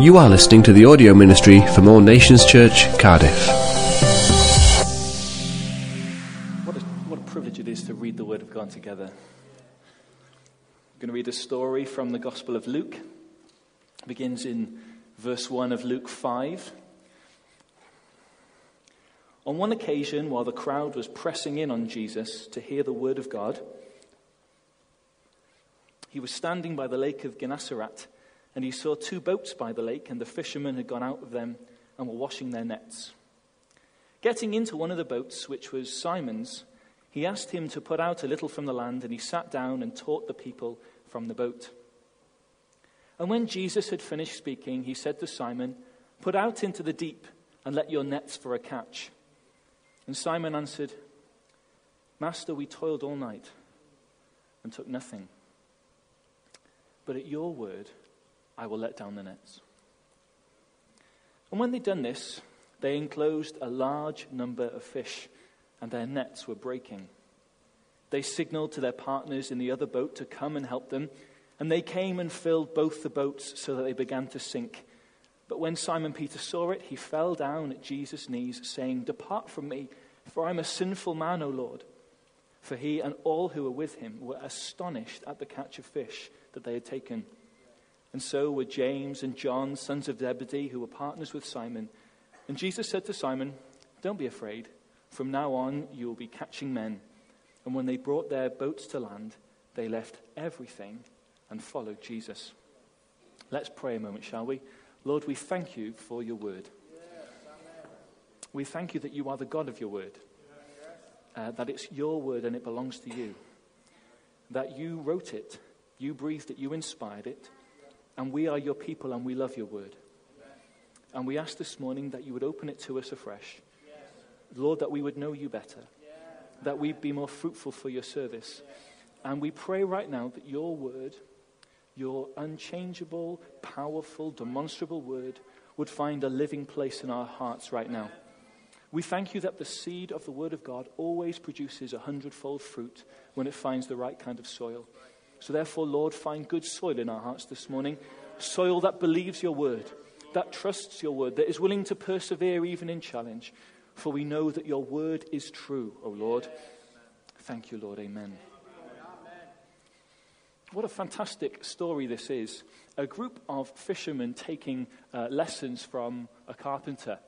You are listening to the audio ministry from All Nations Church, Cardiff. What a, what a privilege it is to read the Word of God together. I'm going to read a story from the Gospel of Luke. It begins in verse 1 of Luke 5. On one occasion, while the crowd was pressing in on Jesus to hear the Word of God, he was standing by the lake of Gennesaret and he saw two boats by the lake, and the fishermen had gone out of them and were washing their nets. Getting into one of the boats, which was Simon's, he asked him to put out a little from the land, and he sat down and taught the people from the boat. And when Jesus had finished speaking, he said to Simon, Put out into the deep and let your nets for a catch. And Simon answered, Master, we toiled all night and took nothing. But at your word, I will let down the nets. And when they'd done this, they enclosed a large number of fish, and their nets were breaking. They signaled to their partners in the other boat to come and help them, and they came and filled both the boats so that they began to sink. But when Simon Peter saw it, he fell down at Jesus' knees, saying, Depart from me, for I'm a sinful man, O Lord. For he and all who were with him were astonished at the catch of fish that they had taken. And so were James and John, sons of Zebedee, who were partners with Simon. And Jesus said to Simon, Don't be afraid. From now on, you will be catching men. And when they brought their boats to land, they left everything and followed Jesus. Let's pray a moment, shall we? Lord, we thank you for your word. We thank you that you are the God of your word, uh, that it's your word and it belongs to you, that you wrote it, you breathed it, you inspired it, and we are your people and we love your word. And we ask this morning that you would open it to us afresh. Lord, that we would know you better, that we'd be more fruitful for your service. And we pray right now that your word, your unchangeable, powerful, demonstrable word, would find a living place in our hearts right now. We thank you that the seed of the word of God always produces a hundredfold fruit when it finds the right kind of soil. So, therefore, Lord, find good soil in our hearts this morning soil that believes your word, that trusts your word, that is willing to persevere even in challenge. For we know that your word is true, O Lord. Thank you, Lord. Amen. What a fantastic story this is. A group of fishermen taking uh, lessons from a carpenter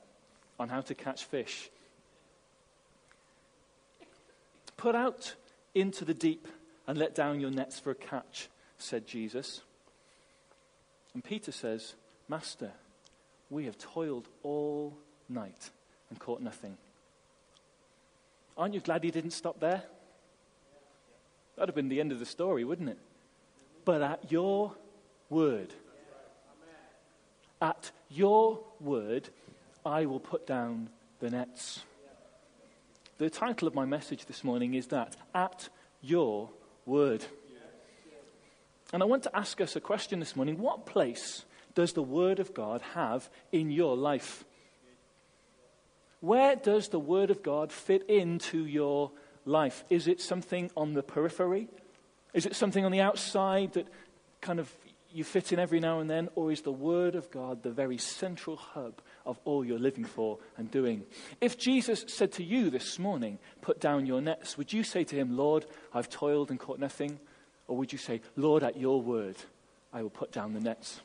on how to catch fish. Put out into the deep and let down your nets for a catch, said Jesus. And Peter says, Master, we have toiled all night and caught nothing. Aren't you glad he didn't stop there? That'd have been the end of the story, wouldn't it? But at your word, at your word, I will put down the nets. The title of my message this morning is that, at your word. And I want to ask us a question this morning. What place does the Word of God have in your life? Where does the Word of God fit into your life? Is it something on the periphery? Is it something on the outside that kind of you fit in every now and then? Or is the Word of God the very central hub of all you're living for and doing? If Jesus said to you this morning, Put down your nets, would you say to him, Lord, I've toiled and caught nothing? Or would you say, Lord, at your word, I will put down the nets?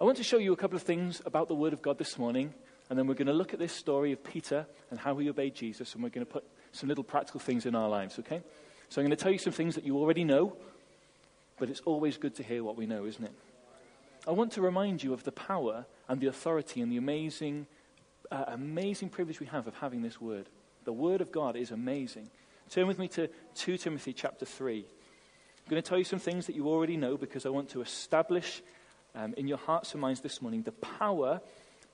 I want to show you a couple of things about the Word of God this morning, and then we're going to look at this story of Peter and how he obeyed Jesus, and we're going to put some little practical things in our lives, okay? So I'm going to tell you some things that you already know, but it's always good to hear what we know, isn't it? I want to remind you of the power and the authority and the amazing, uh, amazing privilege we have of having this Word. The Word of God is amazing. Turn with me to 2 Timothy chapter 3. I'm going to tell you some things that you already know because I want to establish um, in your hearts and minds this morning the power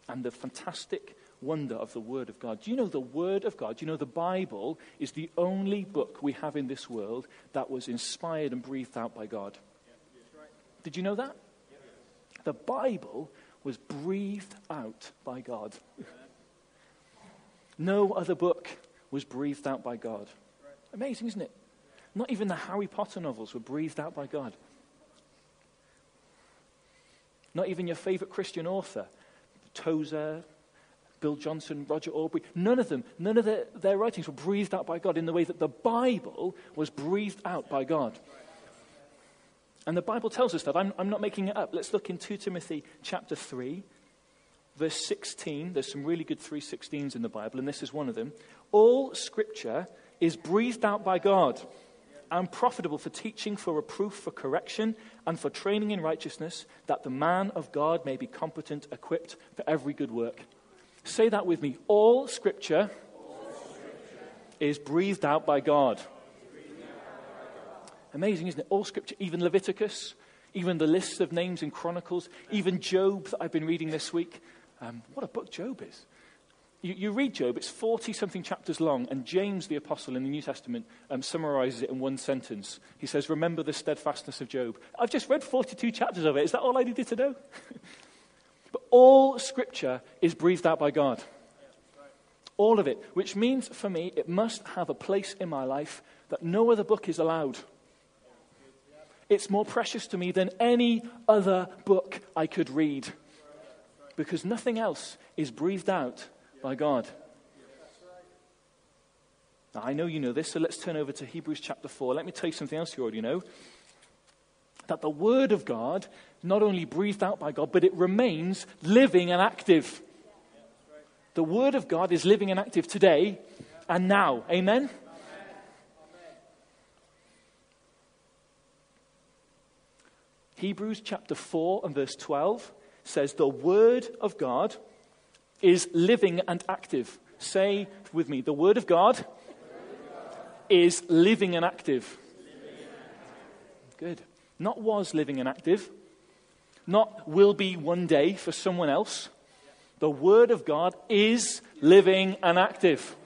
and the fantastic wonder of the Word of God. Do you know the Word of God? Do you know the Bible is the only book we have in this world that was inspired and breathed out by God? Did you know that? The Bible was breathed out by God. No other book was breathed out by God. Amazing, isn't it? Not even the Harry Potter novels were breathed out by God. Not even your favorite Christian author, Tozer, Bill Johnson, Roger Aubrey, none of them, none of their, their writings were breathed out by God in the way that the Bible was breathed out by God. And the Bible tells us that. I'm, I'm not making it up. Let's look in 2 Timothy chapter 3, verse 16. There's some really good 316s in the Bible, and this is one of them. All scripture is breathed out by God and profitable for teaching, for reproof, for correction, and for training in righteousness, that the man of God may be competent, equipped for every good work. Say that with me. All scripture, All scripture is breathed out by God. Amazing, isn't it? All scripture, even Leviticus, even the list of names in Chronicles, even Job that I've been reading this week. Um, what a book Job is. You, you read Job, it's 40 something chapters long, and James the Apostle in the New Testament um, summarizes it in one sentence. He says, Remember the steadfastness of Job. I've just read 42 chapters of it. Is that all I needed to know? but all scripture is breathed out by God. All of it, which means for me, it must have a place in my life that no other book is allowed. It's more precious to me than any other book I could read because nothing else is breathed out by God. Now, I know you know this, so let's turn over to Hebrews chapter 4. Let me tell you something else you already know. That the Word of God not only breathed out by God, but it remains living and active. The Word of God is living and active today and now. Amen? Hebrews chapter 4 and verse 12 says, The Word of God is living and active. Say with me, the Word of God, is living and active. Good. Not was living and active, not will be one day for someone else. The Word of God is living and active.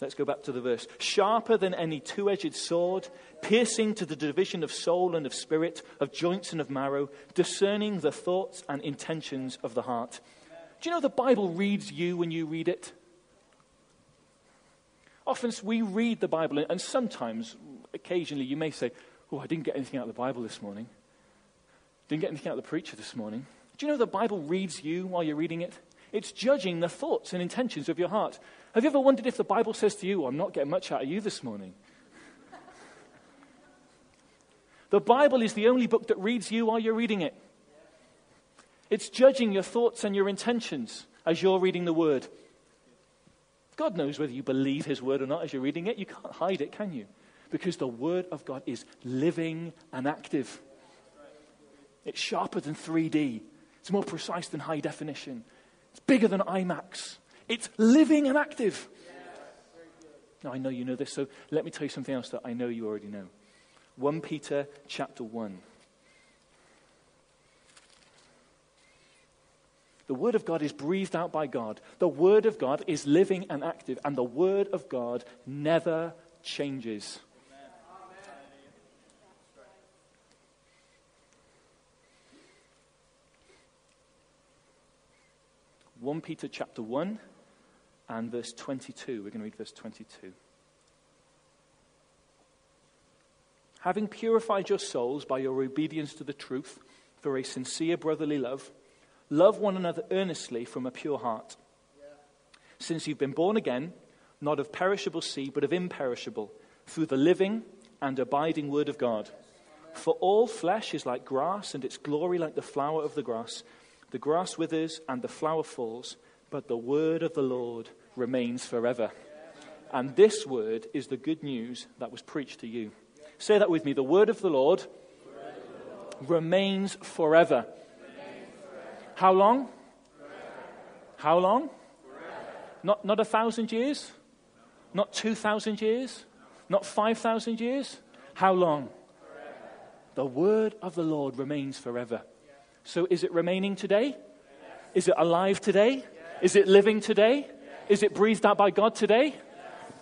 Let's go back to the verse. Sharper than any two edged sword, piercing to the division of soul and of spirit, of joints and of marrow, discerning the thoughts and intentions of the heart. Do you know the Bible reads you when you read it? Often we read the Bible, and sometimes, occasionally, you may say, Oh, I didn't get anything out of the Bible this morning. Didn't get anything out of the preacher this morning. Do you know the Bible reads you while you're reading it? It's judging the thoughts and intentions of your heart. Have you ever wondered if the Bible says to you, I'm not getting much out of you this morning? the Bible is the only book that reads you while you're reading it. It's judging your thoughts and your intentions as you're reading the Word. God knows whether you believe His Word or not as you're reading it. You can't hide it, can you? Because the Word of God is living and active. It's sharper than 3D, it's more precise than high definition, it's bigger than IMAX. It's living and active. Now, I know you know this, so let me tell you something else that I know you already know. 1 Peter chapter 1. The Word of God is breathed out by God. The Word of God is living and active, and the Word of God never changes. 1 Peter chapter 1 and verse 22. We're going to read verse 22. Having purified your souls by your obedience to the truth for a sincere brotherly love, love one another earnestly from a pure heart. Since you've been born again, not of perishable seed, but of imperishable, through the living and abiding word of God. For all flesh is like grass, and its glory like the flower of the grass. The grass withers and the flower falls, but the word of the Lord remains forever. And this word is the good news that was preached to you. Say that with me. The word of the Lord, remains forever. How long? How long? Not, not a thousand years? Not two thousand years? Not five thousand years? How long? The word of the Lord remains forever. So is it remaining today? Is it alive today? Is it living today? Is it breathed out by God today?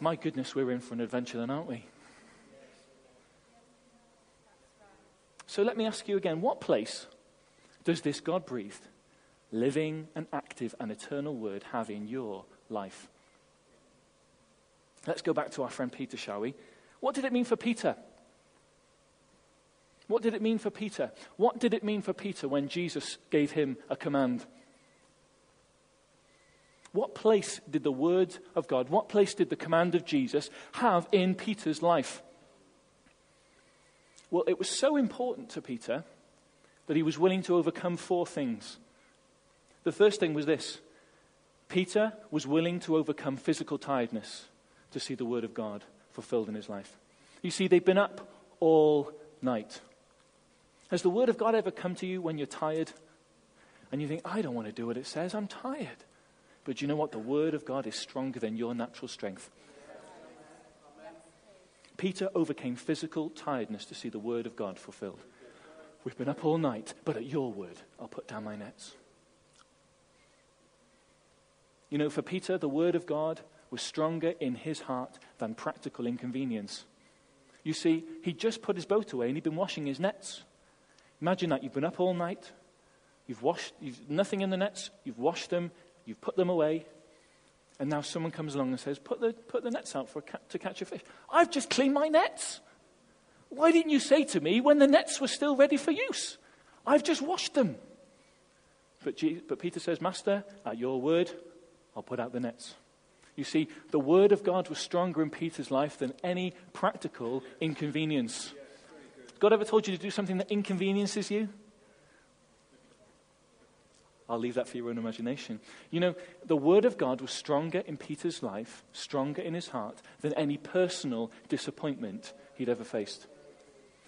My goodness, we're in for an adventure then, aren't we? So let me ask you again what place does this God breathed, living and active and eternal word have in your life? Let's go back to our friend Peter, shall we? What did it mean for Peter? What did it mean for Peter? What did it mean for Peter when Jesus gave him a command? What place did the word of God, what place did the command of Jesus have in Peter's life? Well, it was so important to Peter that he was willing to overcome four things. The first thing was this Peter was willing to overcome physical tiredness to see the word of God fulfilled in his life. You see, they've been up all night. Has the word of God ever come to you when you're tired and you think, I don't want to do what it says, I'm tired? But you know what? The word of God is stronger than your natural strength. Peter overcame physical tiredness to see the word of God fulfilled. We've been up all night, but at your word, I'll put down my nets. You know, for Peter, the word of God was stronger in his heart than practical inconvenience. You see, he'd just put his boat away and he'd been washing his nets. Imagine that. You've been up all night, you've washed, you've nothing in the nets, you've washed them, you've put them away, and now someone comes along and says, Put the, put the nets out for to catch a fish. I've just cleaned my nets. Why didn't you say to me when the nets were still ready for use? I've just washed them. But, Jesus, but Peter says, Master, at your word, I'll put out the nets. You see, the word of God was stronger in Peter's life than any practical inconvenience. God ever told you to do something that inconveniences you? I'll leave that for your own imagination. You know, the Word of God was stronger in Peter's life, stronger in his heart, than any personal disappointment he'd ever faced.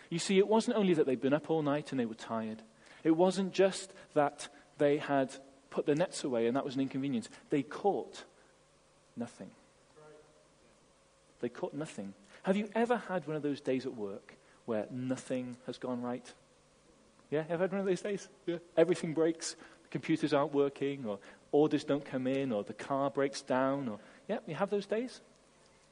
You see, it wasn't only that they'd been up all night and they were tired, it wasn't just that they had put their nets away and that was an inconvenience. They caught nothing. They caught nothing. Have you ever had one of those days at work where nothing has gone right? Yeah, ever had one of those days? Yeah. Everything breaks, the computers aren't working, or orders don't come in, or the car breaks down, or yeah, you have those days.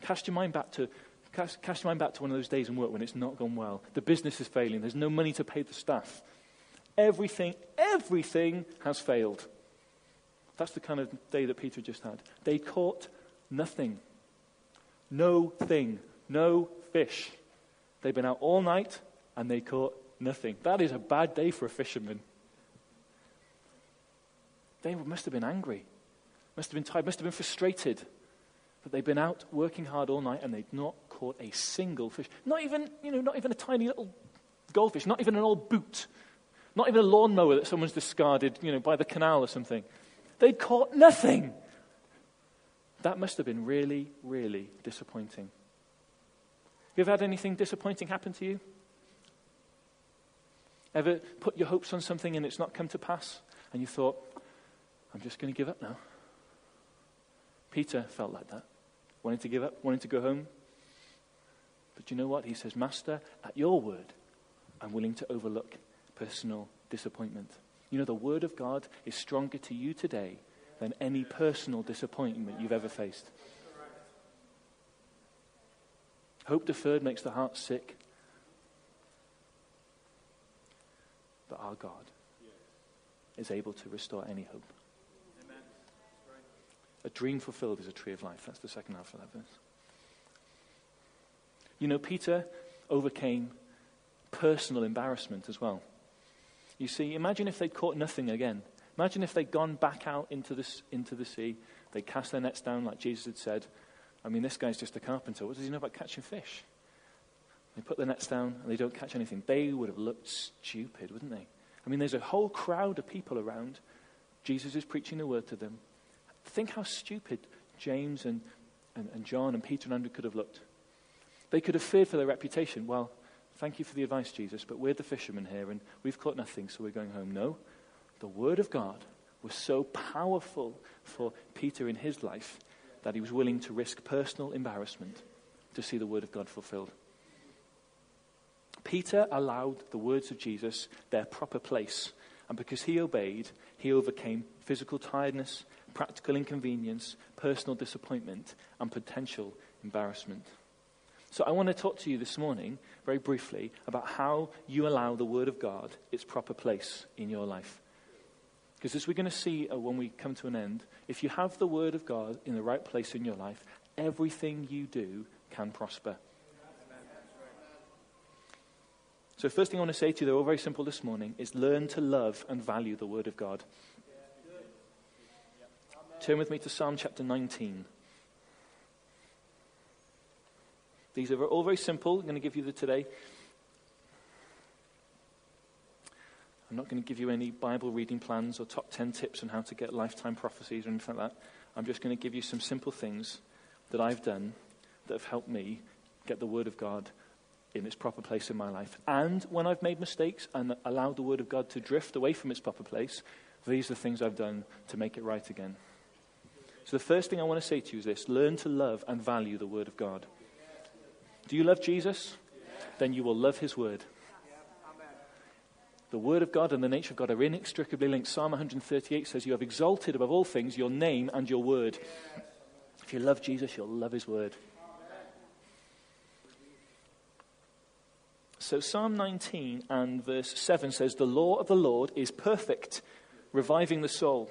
Cast your mind back to Cast, cast your mind back to one of those days in work when it's not gone well. The business is failing. There's no money to pay the staff. Everything, everything has failed. That's the kind of day that Peter just had. They caught nothing. No thing. No fish. They've been out all night and they caught nothing. That is a bad day for a fisherman. They must have been angry, must have been tired, must have been frustrated that they've been out working hard all night and they'd not caught a single fish. Not even, you know, not even a tiny little goldfish, not even an old boot, not even a lawnmower that someone's discarded, you know, by the canal or something. They'd caught nothing. That must have been really, really disappointing. You ever had anything disappointing happen to you? Ever put your hopes on something and it's not come to pass? And you thought, I'm just going to give up now. Peter felt like that. Wanted to give up, wanted to go home. But you know what? He says, Master, at your word, I'm willing to overlook personal disappointment. You know, the word of God is stronger to you today than any personal disappointment you've ever faced. Hope deferred makes the heart sick. But our God is able to restore any hope. A dream fulfilled is a tree of life. That's the second half of that verse. You know, Peter overcame personal embarrassment as well. You see, imagine if they'd caught nothing again. Imagine if they'd gone back out into, this, into the sea. They cast their nets down like Jesus had said. I mean, this guy's just a carpenter. What does he know about catching fish? They put their nets down and they don't catch anything. They would have looked stupid, wouldn't they? I mean, there's a whole crowd of people around. Jesus is preaching the word to them. Think how stupid James and, and, and John and Peter and Andrew could have looked. They could have feared for their reputation. Well, thank you for the advice, Jesus, but we're the fishermen here and we've caught nothing, so we're going home. No. The Word of God was so powerful for Peter in his life that he was willing to risk personal embarrassment to see the Word of God fulfilled. Peter allowed the words of Jesus their proper place, and because he obeyed, he overcame physical tiredness, practical inconvenience, personal disappointment, and potential embarrassment. So I want to talk to you this morning, very briefly, about how you allow the Word of God its proper place in your life. Because as we're going to see uh, when we come to an end, if you have the Word of God in the right place in your life, everything you do can prosper. So, first thing I want to say to you, they're all very simple this morning, is learn to love and value the Word of God. Turn with me to Psalm chapter 19. These are all very simple. I'm going to give you the today. I'm not going to give you any Bible reading plans or top 10 tips on how to get lifetime prophecies or anything like that. I'm just going to give you some simple things that I've done that have helped me get the Word of God in its proper place in my life. And when I've made mistakes and allowed the Word of God to drift away from its proper place, these are the things I've done to make it right again. So the first thing I want to say to you is this learn to love and value the Word of God. Do you love Jesus? Then you will love His Word. The Word of God and the nature of God are inextricably linked. Psalm 138 says, You have exalted above all things your name and your Word. If you love Jesus, you'll love His Word. So, Psalm 19 and verse 7 says, The law of the Lord is perfect, reviving the soul.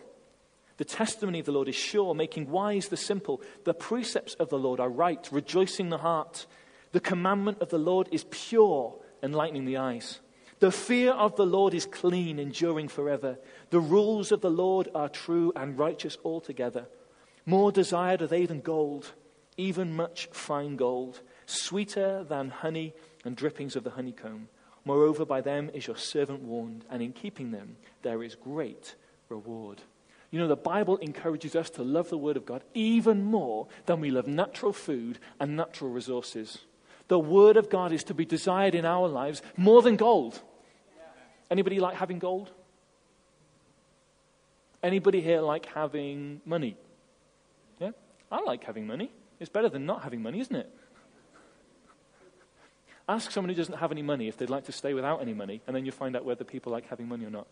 The testimony of the Lord is sure, making wise the simple. The precepts of the Lord are right, rejoicing the heart. The commandment of the Lord is pure, enlightening the eyes. The fear of the Lord is clean, enduring forever. The rules of the Lord are true and righteous altogether. More desired are they than gold, even much fine gold, sweeter than honey and drippings of the honeycomb. Moreover, by them is your servant warned, and in keeping them there is great reward. You know, the Bible encourages us to love the Word of God even more than we love natural food and natural resources. The Word of God is to be desired in our lives more than gold. Anybody like having gold? Anybody here like having money? Yeah? I like having money. It's better than not having money, isn't it? Ask someone who doesn't have any money if they'd like to stay without any money, and then you'll find out whether people like having money or not.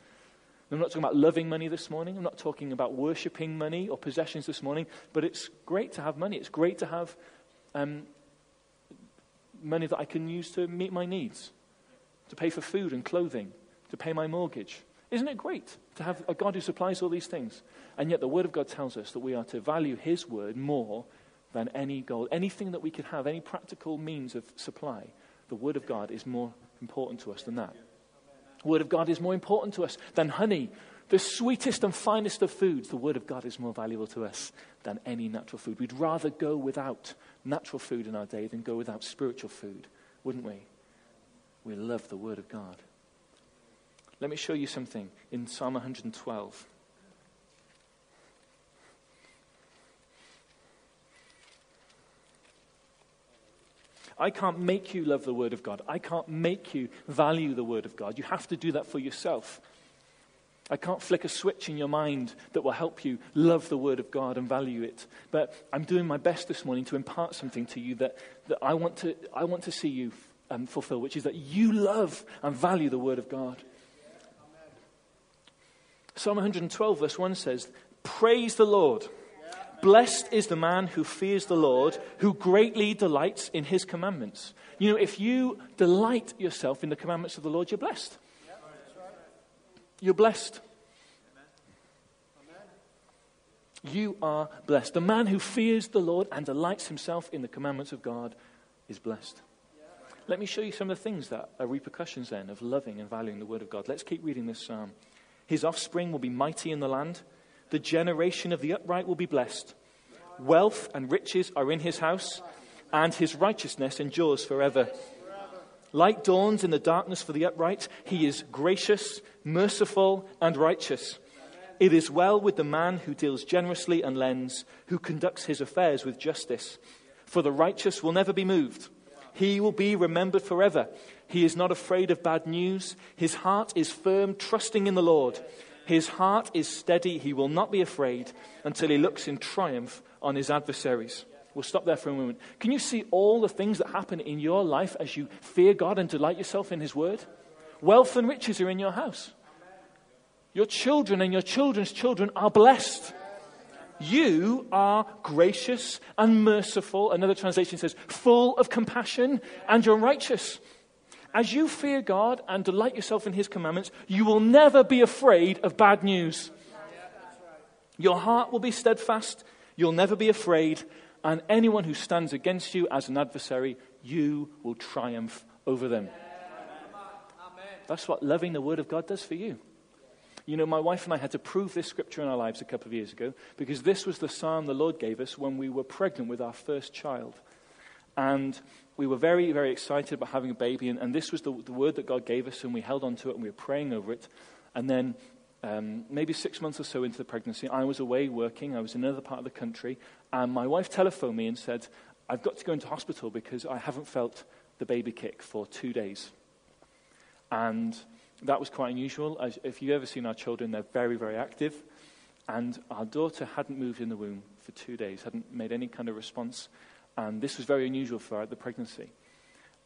I'm not talking about loving money this morning. I'm not talking about worshipping money or possessions this morning, but it's great to have money. It's great to have um, money that I can use to meet my needs, to pay for food and clothing, to pay my mortgage. Isn't it great to have a God who supplies all these things? And yet the Word of God tells us that we are to value His Word more than any gold. Anything that we could have, any practical means of supply, the Word of God is more important to us than that. The Word of God is more important to us than honey. The sweetest and finest of foods, the Word of God is more valuable to us than any natural food. We'd rather go without natural food in our day than go without spiritual food, wouldn't we? We love the Word of God. Let me show you something in Psalm 112. I can't make you love the Word of God. I can't make you value the Word of God. You have to do that for yourself. I can't flick a switch in your mind that will help you love the Word of God and value it. But I'm doing my best this morning to impart something to you that, that I, want to, I want to see you um, fulfill, which is that you love and value the Word of God. Psalm 112, verse 1 says, Praise the Lord. Blessed is the man who fears the Lord, who greatly delights in his commandments. You know, if you delight yourself in the commandments of the Lord, you're blessed. You're blessed. You are blessed. The man who fears the Lord and delights himself in the commandments of God is blessed. Let me show you some of the things that are repercussions then of loving and valuing the word of God. Let's keep reading this psalm. His offspring will be mighty in the land. The generation of the upright will be blessed. Wealth and riches are in his house, and his righteousness endures forever. Light dawns in the darkness for the upright. He is gracious, merciful, and righteous. It is well with the man who deals generously and lends, who conducts his affairs with justice. For the righteous will never be moved. He will be remembered forever. He is not afraid of bad news. His heart is firm, trusting in the Lord. His heart is steady. He will not be afraid until he looks in triumph on his adversaries. We'll stop there for a moment. Can you see all the things that happen in your life as you fear God and delight yourself in His Word? Wealth and riches are in your house. Your children and your children's children are blessed. You are gracious and merciful. Another translation says, full of compassion, and you're righteous. As you fear God and delight yourself in His commandments, you will never be afraid of bad news. Your heart will be steadfast, you'll never be afraid, And anyone who stands against you as an adversary, you will triumph over them. That's what loving the Word of God does for you. You know, my wife and I had to prove this scripture in our lives a couple of years ago because this was the psalm the Lord gave us when we were pregnant with our first child. And we were very, very excited about having a baby. And, and this was the, the, word that God gave us, and we held on to it and we were praying over it. And then, um, maybe six months or so into the pregnancy, I was away working. I was in another part of the country. And my wife telephoned me and said, I've got to go into hospital because I haven't felt the baby kick for two days. And that was quite unusual. As, if you've ever seen our children, they're very, very active. And our daughter hadn't moved in the womb for two days, hadn't made any kind of response. And this was very unusual at the pregnancy.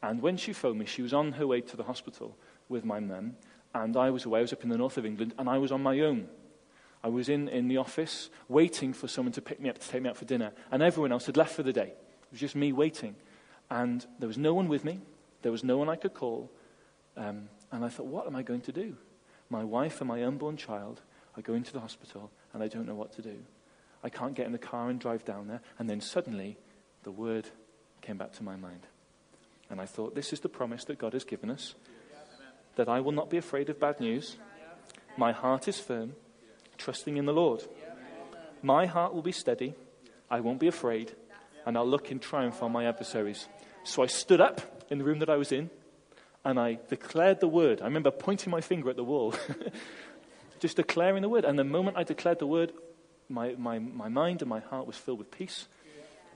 And when she phoned me, she was on her way to the hospital with my mum. And I was away, I was up in the north of England, and I was on my own. I was in, in the office waiting for someone to pick me up to take me out for dinner. And everyone else had left for the day. It was just me waiting. And there was no one with me, there was no one I could call. Um, and I thought, what am I going to do? My wife and my unborn child are going to the hospital, and I don't know what to do. I can't get in the car and drive down there. And then suddenly, the word came back to my mind. And I thought, this is the promise that God has given us that I will not be afraid of bad news. My heart is firm, trusting in the Lord. My heart will be steady. I won't be afraid. And I'll look in triumph on my adversaries. So I stood up in the room that I was in and I declared the word. I remember pointing my finger at the wall, just declaring the word. And the moment I declared the word, my, my, my mind and my heart was filled with peace.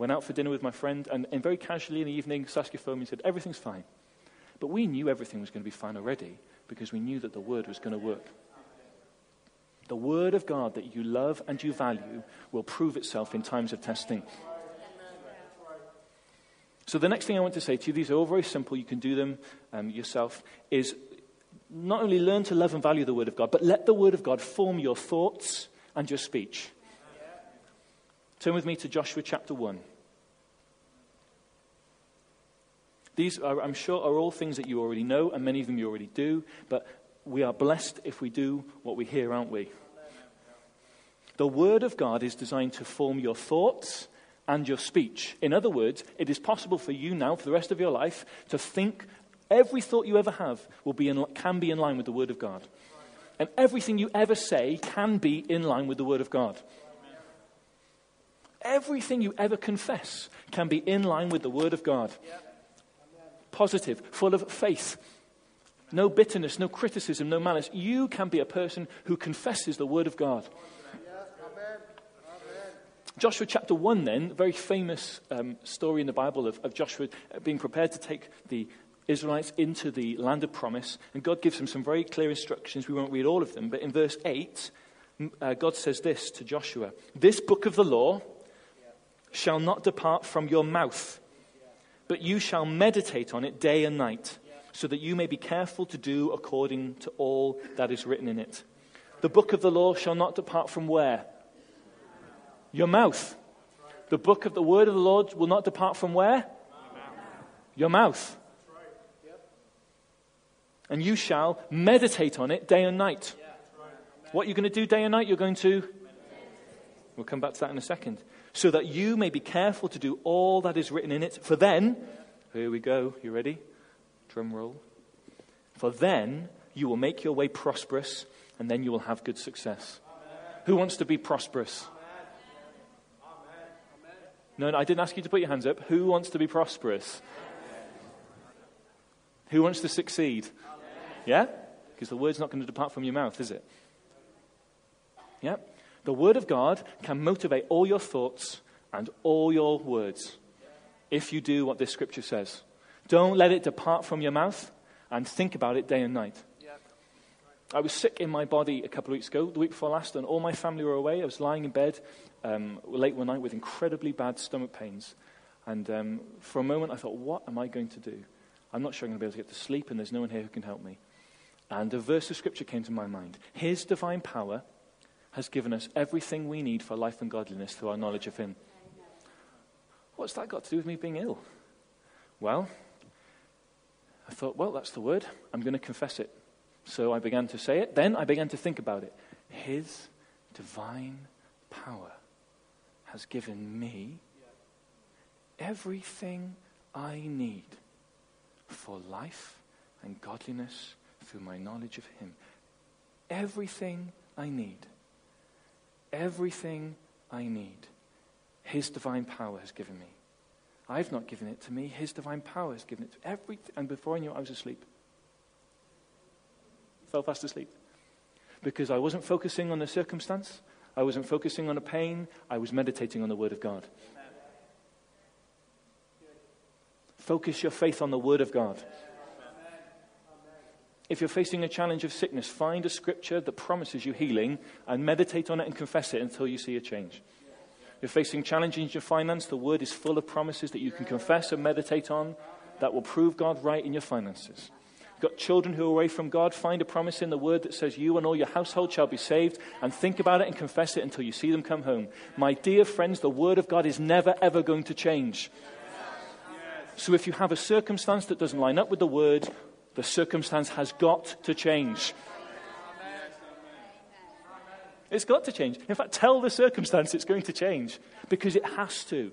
Went out for dinner with my friend, and, and very casually in the evening, Saskia phoned me and said, Everything's fine. But we knew everything was going to be fine already because we knew that the word was going to work. The word of God that you love and you value will prove itself in times of testing. So, the next thing I want to say to you, these are all very simple, you can do them um, yourself, is not only learn to love and value the Word of God, but let the Word of God form your thoughts and your speech. Turn with me to Joshua chapter 1. These, are, I'm sure, are all things that you already know, and many of them you already do, but we are blessed if we do what we hear, aren't we? The Word of God is designed to form your thoughts and your speech. In other words, it is possible for you now, for the rest of your life, to think every thought you ever have will be in, can be in line with the Word of God. And everything you ever say can be in line with the Word of God. Everything you ever confess can be in line with the Word of God. Positive, full of faith. No bitterness, no criticism, no malice. You can be a person who confesses the Word of God. Joshua chapter 1, then, very famous um, story in the Bible of, of Joshua being prepared to take the Israelites into the land of promise. And God gives them some very clear instructions. We won't read all of them. But in verse 8, uh, God says this to Joshua This book of the law shall not depart from your mouth, but you shall meditate on it day and night, so that you may be careful to do according to all that is written in it. The book of the law shall not depart from where? Your mouth. The book of the word of the Lord will not depart from where? Your mouth. And you shall meditate on it day and night. What you're going to do day and night, you're going to. We'll come back to that in a second. So that you may be careful to do all that is written in it. For then, here we go. You ready? Drum roll. For then you will make your way prosperous, and then you will have good success. Who wants to be prosperous? No, no, I didn't ask you to put your hands up. Who wants to be prosperous? Who wants to succeed? Yeah? Because the word's not going to depart from your mouth, is it? Yeah? The word of God can motivate all your thoughts and all your words if you do what this scripture says. Don't let it depart from your mouth and think about it day and night. I was sick in my body a couple of weeks ago, the week before last, and all my family were away. I was lying in bed um, late one night with incredibly bad stomach pains. And um, for a moment, I thought, what am I going to do? I'm not sure I'm going to be able to get to sleep, and there's no one here who can help me. And a verse of scripture came to my mind. His divine power has given us everything we need for life and godliness through our knowledge of Him. What's that got to do with me being ill? Well, I thought, well, that's the word. I'm going to confess it. So I began to say it. Then I began to think about it. His divine power has given me everything I need for life and godliness through my knowledge of Him. Everything I need. Everything I need. His divine power has given me. I've not given it to me. His divine power has given it to everything. And before I knew it, I was asleep. Fell fast asleep. Because I wasn't focusing on the circumstance. I wasn't focusing on the pain. I was meditating on the Word of God. Focus your faith on the Word of God. If you're facing a challenge of sickness, find a scripture that promises you healing and meditate on it and confess it until you see a change. If you're facing challenges in your finance, the word is full of promises that you can confess and meditate on that will prove God right in your finances. You've got children who are away from God, find a promise in the word that says you and all your household shall be saved and think about it and confess it until you see them come home. My dear friends, the word of God is never ever going to change. So if you have a circumstance that doesn't line up with the word, the circumstance has got to change. It's got to change. In fact, tell the circumstance it's going to change because it has to.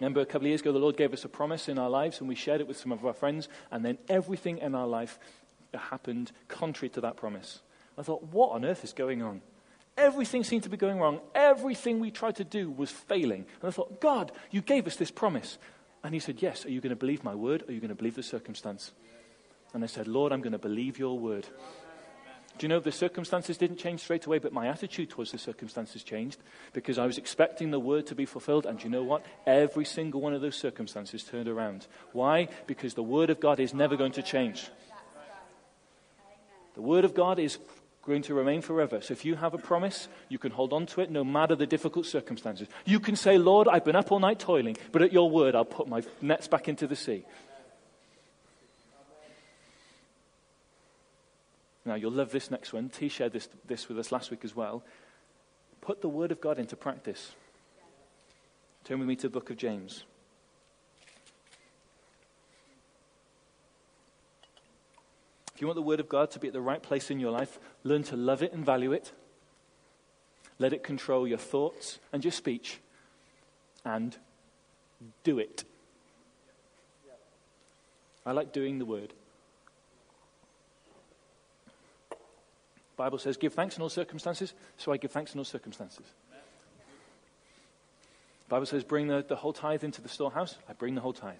Remember, a couple of years ago, the Lord gave us a promise in our lives, and we shared it with some of our friends, and then everything in our life happened contrary to that promise. I thought, what on earth is going on? Everything seemed to be going wrong. Everything we tried to do was failing. And I thought, God, you gave us this promise. And he said, Yes, are you going to believe my word or are you going to believe the circumstance? And I said, Lord, I'm going to believe your word. Do you know the circumstances didn't change straight away, but my attitude towards the circumstances changed because I was expecting the word to be fulfilled. And you know what? Every single one of those circumstances turned around. Why? Because the word of God is never going to change. The word of God is going to remain forever. So if you have a promise, you can hold on to it no matter the difficult circumstances. You can say, Lord, I've been up all night toiling, but at your word, I'll put my nets back into the sea. Now, you'll love this next one. T shared this, this with us last week as well. Put the word of God into practice. Turn with me to the book of James. If you want the Word of God to be at the right place in your life, learn to love it and value it. Let it control your thoughts and your speech. And do it. I like doing the Word. Bible says, give thanks in all circumstances, so I give thanks in all circumstances. Bible says, bring the, the whole tithe into the storehouse, I bring the whole tithe.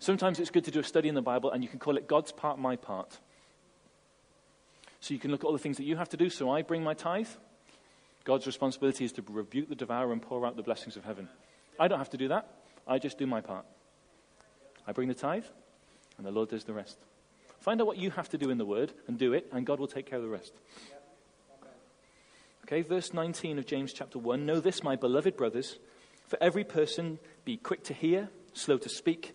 Sometimes it's good to do a study in the Bible, and you can call it God's part, my part. So you can look at all the things that you have to do. So I bring my tithe. God's responsibility is to rebuke the devourer and pour out the blessings of heaven. I don't have to do that. I just do my part. I bring the tithe, and the Lord does the rest. Find out what you have to do in the Word and do it, and God will take care of the rest. Okay, verse 19 of James chapter 1 Know this, my beloved brothers, for every person be quick to hear, slow to speak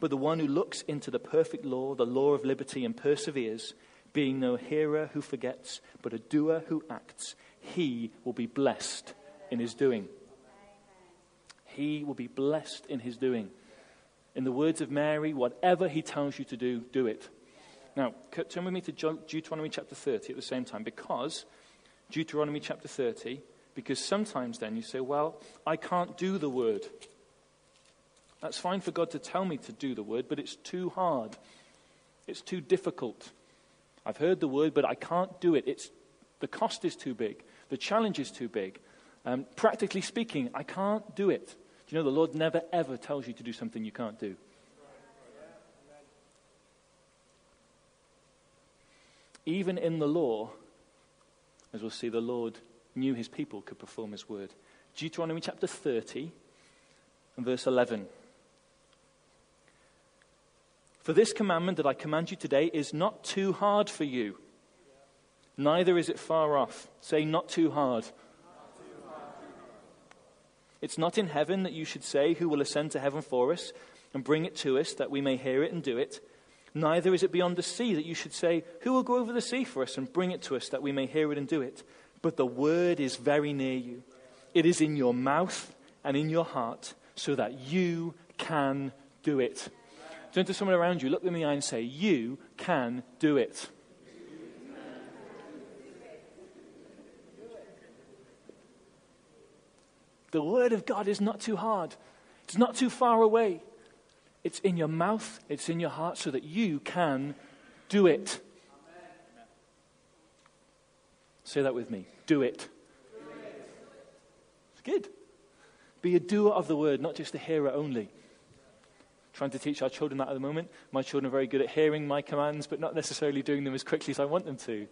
But the one who looks into the perfect law, the law of liberty, and perseveres, being no hearer who forgets, but a doer who acts, he will be blessed in his doing. He will be blessed in his doing. In the words of Mary, whatever he tells you to do, do it. Now, turn with me to Deuteronomy chapter 30 at the same time, because Deuteronomy chapter 30, because sometimes then you say, well, I can't do the word. That's fine for God to tell me to do the word, but it's too hard. It's too difficult. I've heard the word, but I can't do it. It's, the cost is too big. The challenge is too big. Um, practically speaking, I can't do it. Do you know the Lord never ever tells you to do something you can't do? Even in the law, as we'll see, the Lord knew his people could perform his word. Deuteronomy chapter 30 and verse 11. For this commandment that I command you today is not too hard for you, neither is it far off. Say, not too hard. It's not in heaven that you should say, Who will ascend to heaven for us and bring it to us that we may hear it and do it? Neither is it beyond the sea that you should say, Who will go over the sea for us and bring it to us that we may hear it and do it? But the word is very near you. It is in your mouth and in your heart, so that you can do it. Turn to someone around you, look them in the eye, and say, You can do it. The Word of God is not too hard, it's not too far away. It's in your mouth, it's in your heart, so that you can do it. Say that with me. Do it. It's good. Be a doer of the word, not just a hearer only. Trying to teach our children that at the moment. My children are very good at hearing my commands, but not necessarily doing them as quickly as I want them to.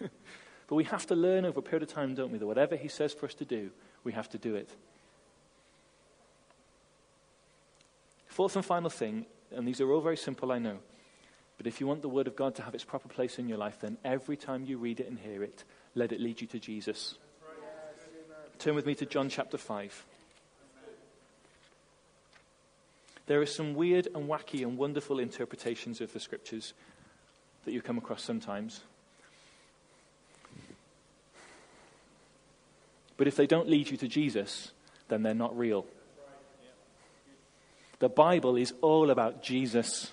but we have to learn over a period of time, don't we, that whatever He says for us to do, we have to do it. Fourth and final thing, and these are all very simple, I know, but if you want the Word of God to have its proper place in your life, then every time you read it and hear it, let it lead you to Jesus. Turn with me to John chapter 5. There are some weird and wacky and wonderful interpretations of the scriptures that you come across sometimes. But if they don't lead you to Jesus, then they're not real. The Bible is all about Jesus.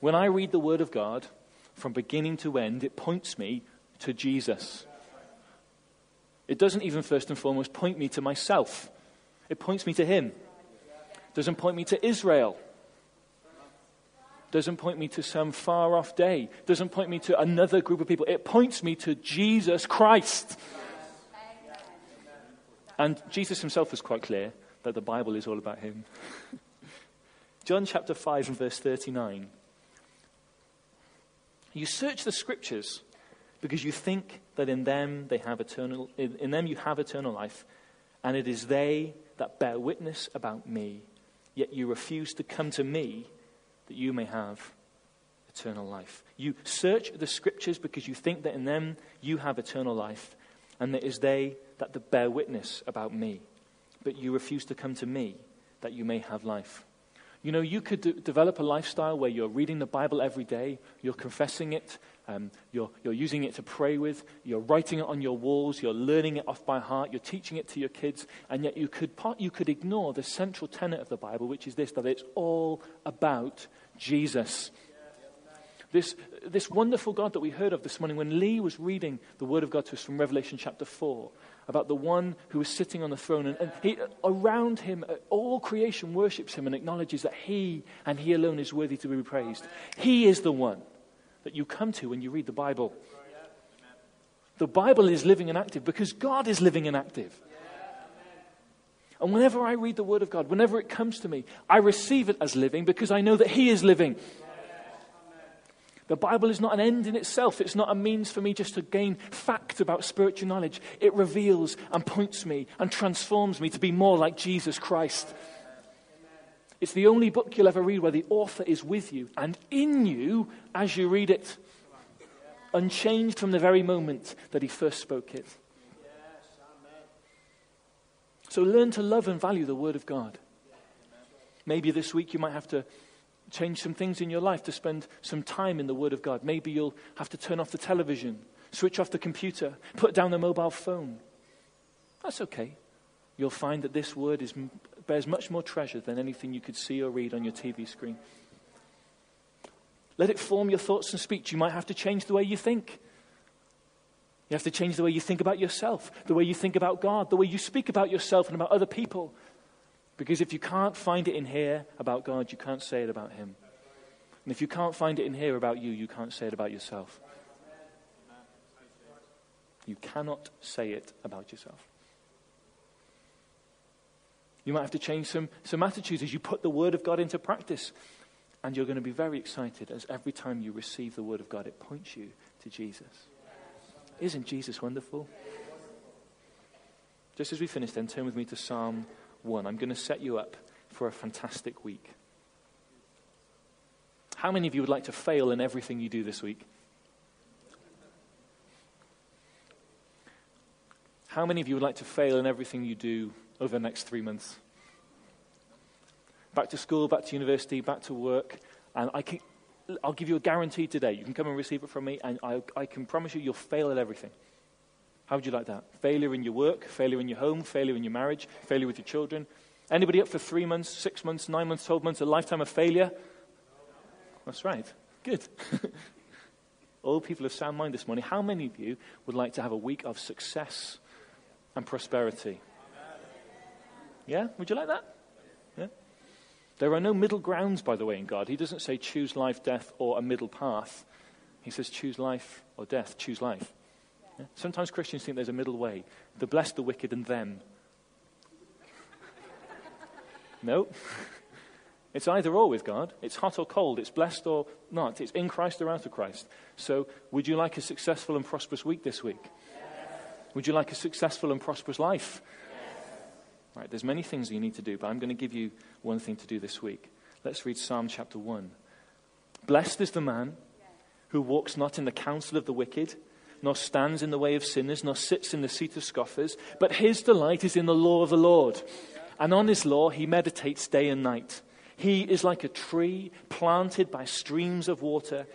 When I read the Word of God, from beginning to end, it points me to Jesus. It doesn't even first and foremost point me to myself, it points me to Him. Doesn't point me to Israel. Doesn't point me to some far off day. Doesn't point me to another group of people. It points me to Jesus Christ. And Jesus himself was quite clear that the Bible is all about him. John chapter 5 and verse 39. You search the scriptures because you think that in them they have eternal in them you have eternal life and it is they that bear witness about me yet you refuse to come to me that you may have eternal life. You search the scriptures because you think that in them you have eternal life, and it is they that bear witness about me. But you refuse to come to me that you may have life. You know, you could d- develop a lifestyle where you're reading the Bible every day, you're confessing it, um, you're, you're using it to pray with, you're writing it on your walls, you're learning it off by heart, you're teaching it to your kids, and yet you could, part, you could ignore the central tenet of the Bible, which is this that it's all about Jesus. This, this wonderful God that we heard of this morning when Lee was reading the Word of God to us from Revelation chapter 4 about the one who is sitting on the throne. And, and he, around him, uh, all creation worships him and acknowledges that he and he alone is worthy to be praised. He is the one that you come to when you read the Bible. The Bible is living and active because God is living and active. And whenever I read the Word of God, whenever it comes to me, I receive it as living because I know that He is living. The Bible is not an end in itself. It's not a means for me just to gain fact about spiritual knowledge. It reveals and points me and transforms me to be more like Jesus Christ. It's the only book you'll ever read where the author is with you and in you as you read it, unchanged from the very moment that he first spoke it. So learn to love and value the Word of God. Maybe this week you might have to change some things in your life to spend some time in the Word of God. Maybe you'll have to turn off the television, switch off the computer, put down the mobile phone. That's okay. You'll find that this Word is, bears much more treasure than anything you could see or read on your TV screen. Let it form your thoughts and speech. You might have to change the way you think. You have to change the way you think about yourself, the way you think about God, the way you speak about yourself and about other people. Because if you can't find it in here about God, you can't say it about Him. And if you can't find it in here about you, you can't say it about yourself. You cannot say it about yourself. You might have to change some, some attitudes as you put the Word of God into practice. And you're going to be very excited as every time you receive the Word of God, it points you to Jesus. Isn't Jesus wonderful? Just as we finish, then turn with me to Psalm 1. I'm going to set you up for a fantastic week. How many of you would like to fail in everything you do this week? How many of you would like to fail in everything you do over the next three months? Back to school, back to university, back to work. And I can, I'll give you a guarantee today. You can come and receive it from me, and I, I can promise you you'll fail at everything. How would you like that? Failure in your work, failure in your home, failure in your marriage, failure with your children. Anybody up for three months, six months, nine months, 12 months, a lifetime of failure? That's right. Good. All people of sound mind this morning, how many of you would like to have a week of success and prosperity? Yeah? Would you like that? Yeah? There are no middle grounds, by the way, in God. He doesn't say choose life, death, or a middle path. He says choose life or death, choose life. Sometimes Christians think there's a middle way the blessed, the wicked, and them. no. It's either or with God. It's hot or cold. It's blessed or not. It's in Christ or out of Christ. So, would you like a successful and prosperous week this week? Yes. Would you like a successful and prosperous life? Yes. Right, there's many things you need to do, but I'm going to give you one thing to do this week. Let's read Psalm chapter 1. Blessed is the man who walks not in the counsel of the wicked, nor stands in the way of sinners, nor sits in the seat of scoffers, but his delight is in the law of the Lord. And on his law he meditates day and night. He is like a tree planted by streams of water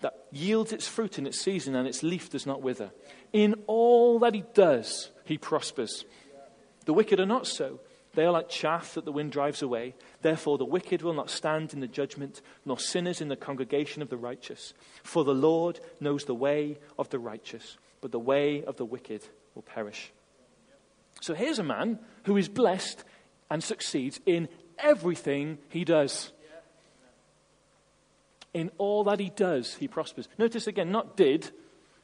that yields its fruit in its season and its leaf does not wither. In all that he does, he prospers. The wicked are not so. They are like chaff that the wind drives away. Therefore, the wicked will not stand in the judgment, nor sinners in the congregation of the righteous. For the Lord knows the way of the righteous, but the way of the wicked will perish. So here's a man who is blessed and succeeds in everything he does. In all that he does, he prospers. Notice again, not did.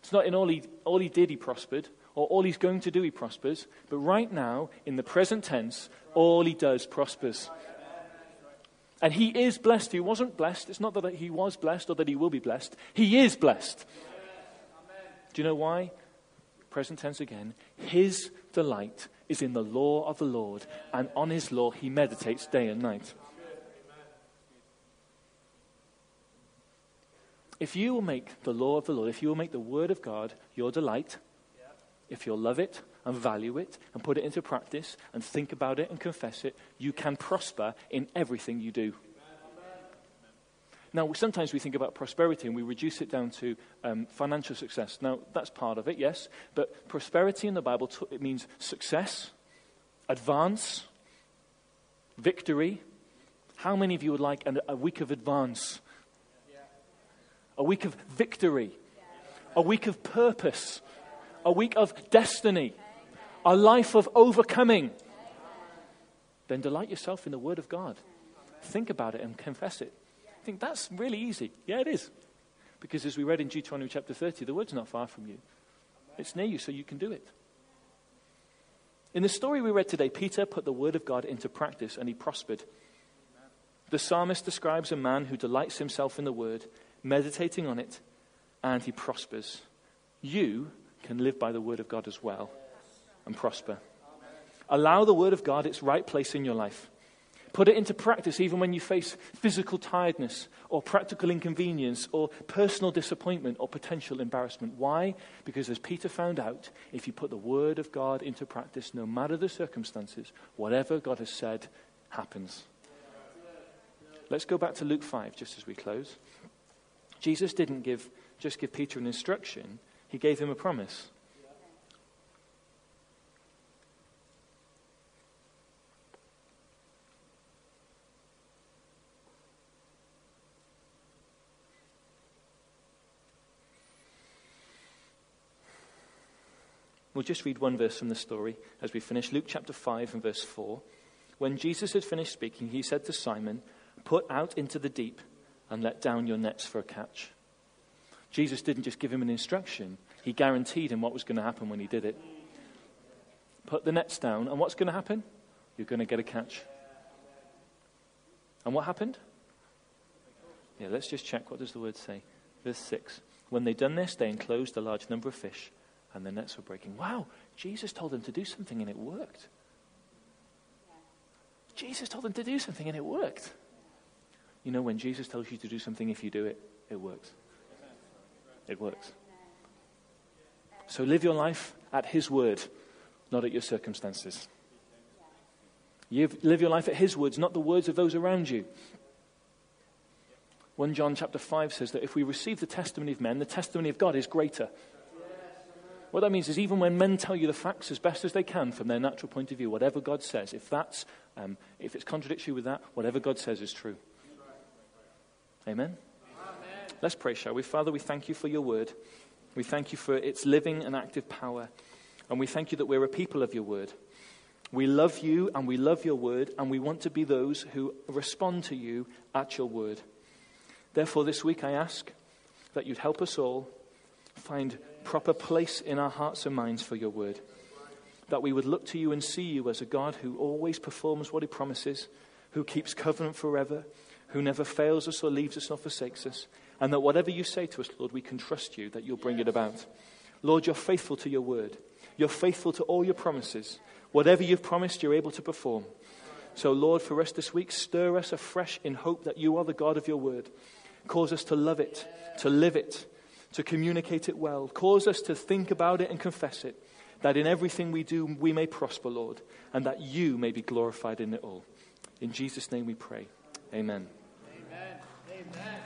It's not in all he, all he did, he prospered, or all he's going to do, he prospers. But right now, in the present tense, all he does prospers. And he is blessed. He wasn't blessed. It's not that he was blessed or that he will be blessed. He is blessed. Do you know why? Present tense again. His delight is in the law of the Lord, and on his law he meditates day and night. If you will make the law of the Lord, if you will make the word of God your delight, if you'll love it and value it and put it into practice and think about it and confess it, you can prosper in everything you do. Now, sometimes we think about prosperity and we reduce it down to um, financial success. Now, that's part of it, yes. But prosperity in the Bible, t- it means success, advance, victory. How many of you would like an, a week of advance? A week of victory? A week of purpose? A week of destiny? A life of overcoming? Then delight yourself in the Word of God. Think about it and confess it I think that's really easy. Yeah, it is. Because as we read in Deuteronomy chapter 30, the word's not far from you. It's near you, so you can do it. In the story we read today, Peter put the word of God into practice and he prospered. The psalmist describes a man who delights himself in the word, meditating on it, and he prospers. You can live by the word of God as well and prosper. Allow the word of God its right place in your life. Put it into practice even when you face physical tiredness or practical inconvenience or personal disappointment or potential embarrassment. Why? Because as Peter found out, if you put the Word of God into practice, no matter the circumstances, whatever God has said happens. Let's go back to Luke 5 just as we close. Jesus didn't give, just give Peter an instruction, he gave him a promise. We'll just read one verse from the story as we finish. Luke chapter 5 and verse 4. When Jesus had finished speaking, he said to Simon, Put out into the deep and let down your nets for a catch. Jesus didn't just give him an instruction, he guaranteed him what was going to happen when he did it. Put the nets down, and what's going to happen? You're going to get a catch. And what happened? Yeah, let's just check. What does the word say? Verse 6. When they'd done this, they enclosed a large number of fish and the nets were breaking. Wow, Jesus told them to do something and it worked. Jesus told them to do something and it worked. You know, when Jesus tells you to do something, if you do it, it works. It works. So live your life at His word. not at your circumstances. You live your life at His words, not the words of those around you. 1 John chapter 5 says that if we receive the testimony of men, the testimony of God is greater. What that means is even when men tell you the facts as best as they can from their natural point of view, whatever God says, if that's um, if it's contradictory with that, whatever God says is true. Amen? Let's pray, shall we? Father, we thank you for your word. We thank you for its living and active power. And we thank you that we're a people of your word. We love you and we love your word, and we want to be those who respond to you at your word. Therefore, this week I ask that you'd help us all find proper place in our hearts and minds for your word. That we would look to you and see you as a God who always performs what he promises, who keeps covenant forever, who never fails us or leaves us or forsakes us. And that whatever you say to us, Lord, we can trust you that you'll bring it about. Lord, you're faithful to your word. You're faithful to all your promises. Whatever you've promised, you're able to perform. So, Lord, for us this week, stir us afresh in hope that you are the God of your word. Cause us to love it, to live it, to communicate it well. Cause us to think about it and confess it, that in everything we do, we may prosper, Lord, and that you may be glorified in it all. In Jesus' name we pray. Amen. Amen. Amen.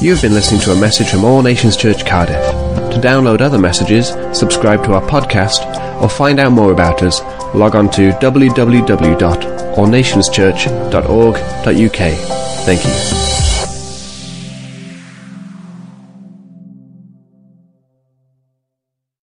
You have been listening to a message from All Nations Church Cardiff. To download other messages, subscribe to our podcast, or find out more about us, log on to www.allnationschurch.org.uk. Thank you.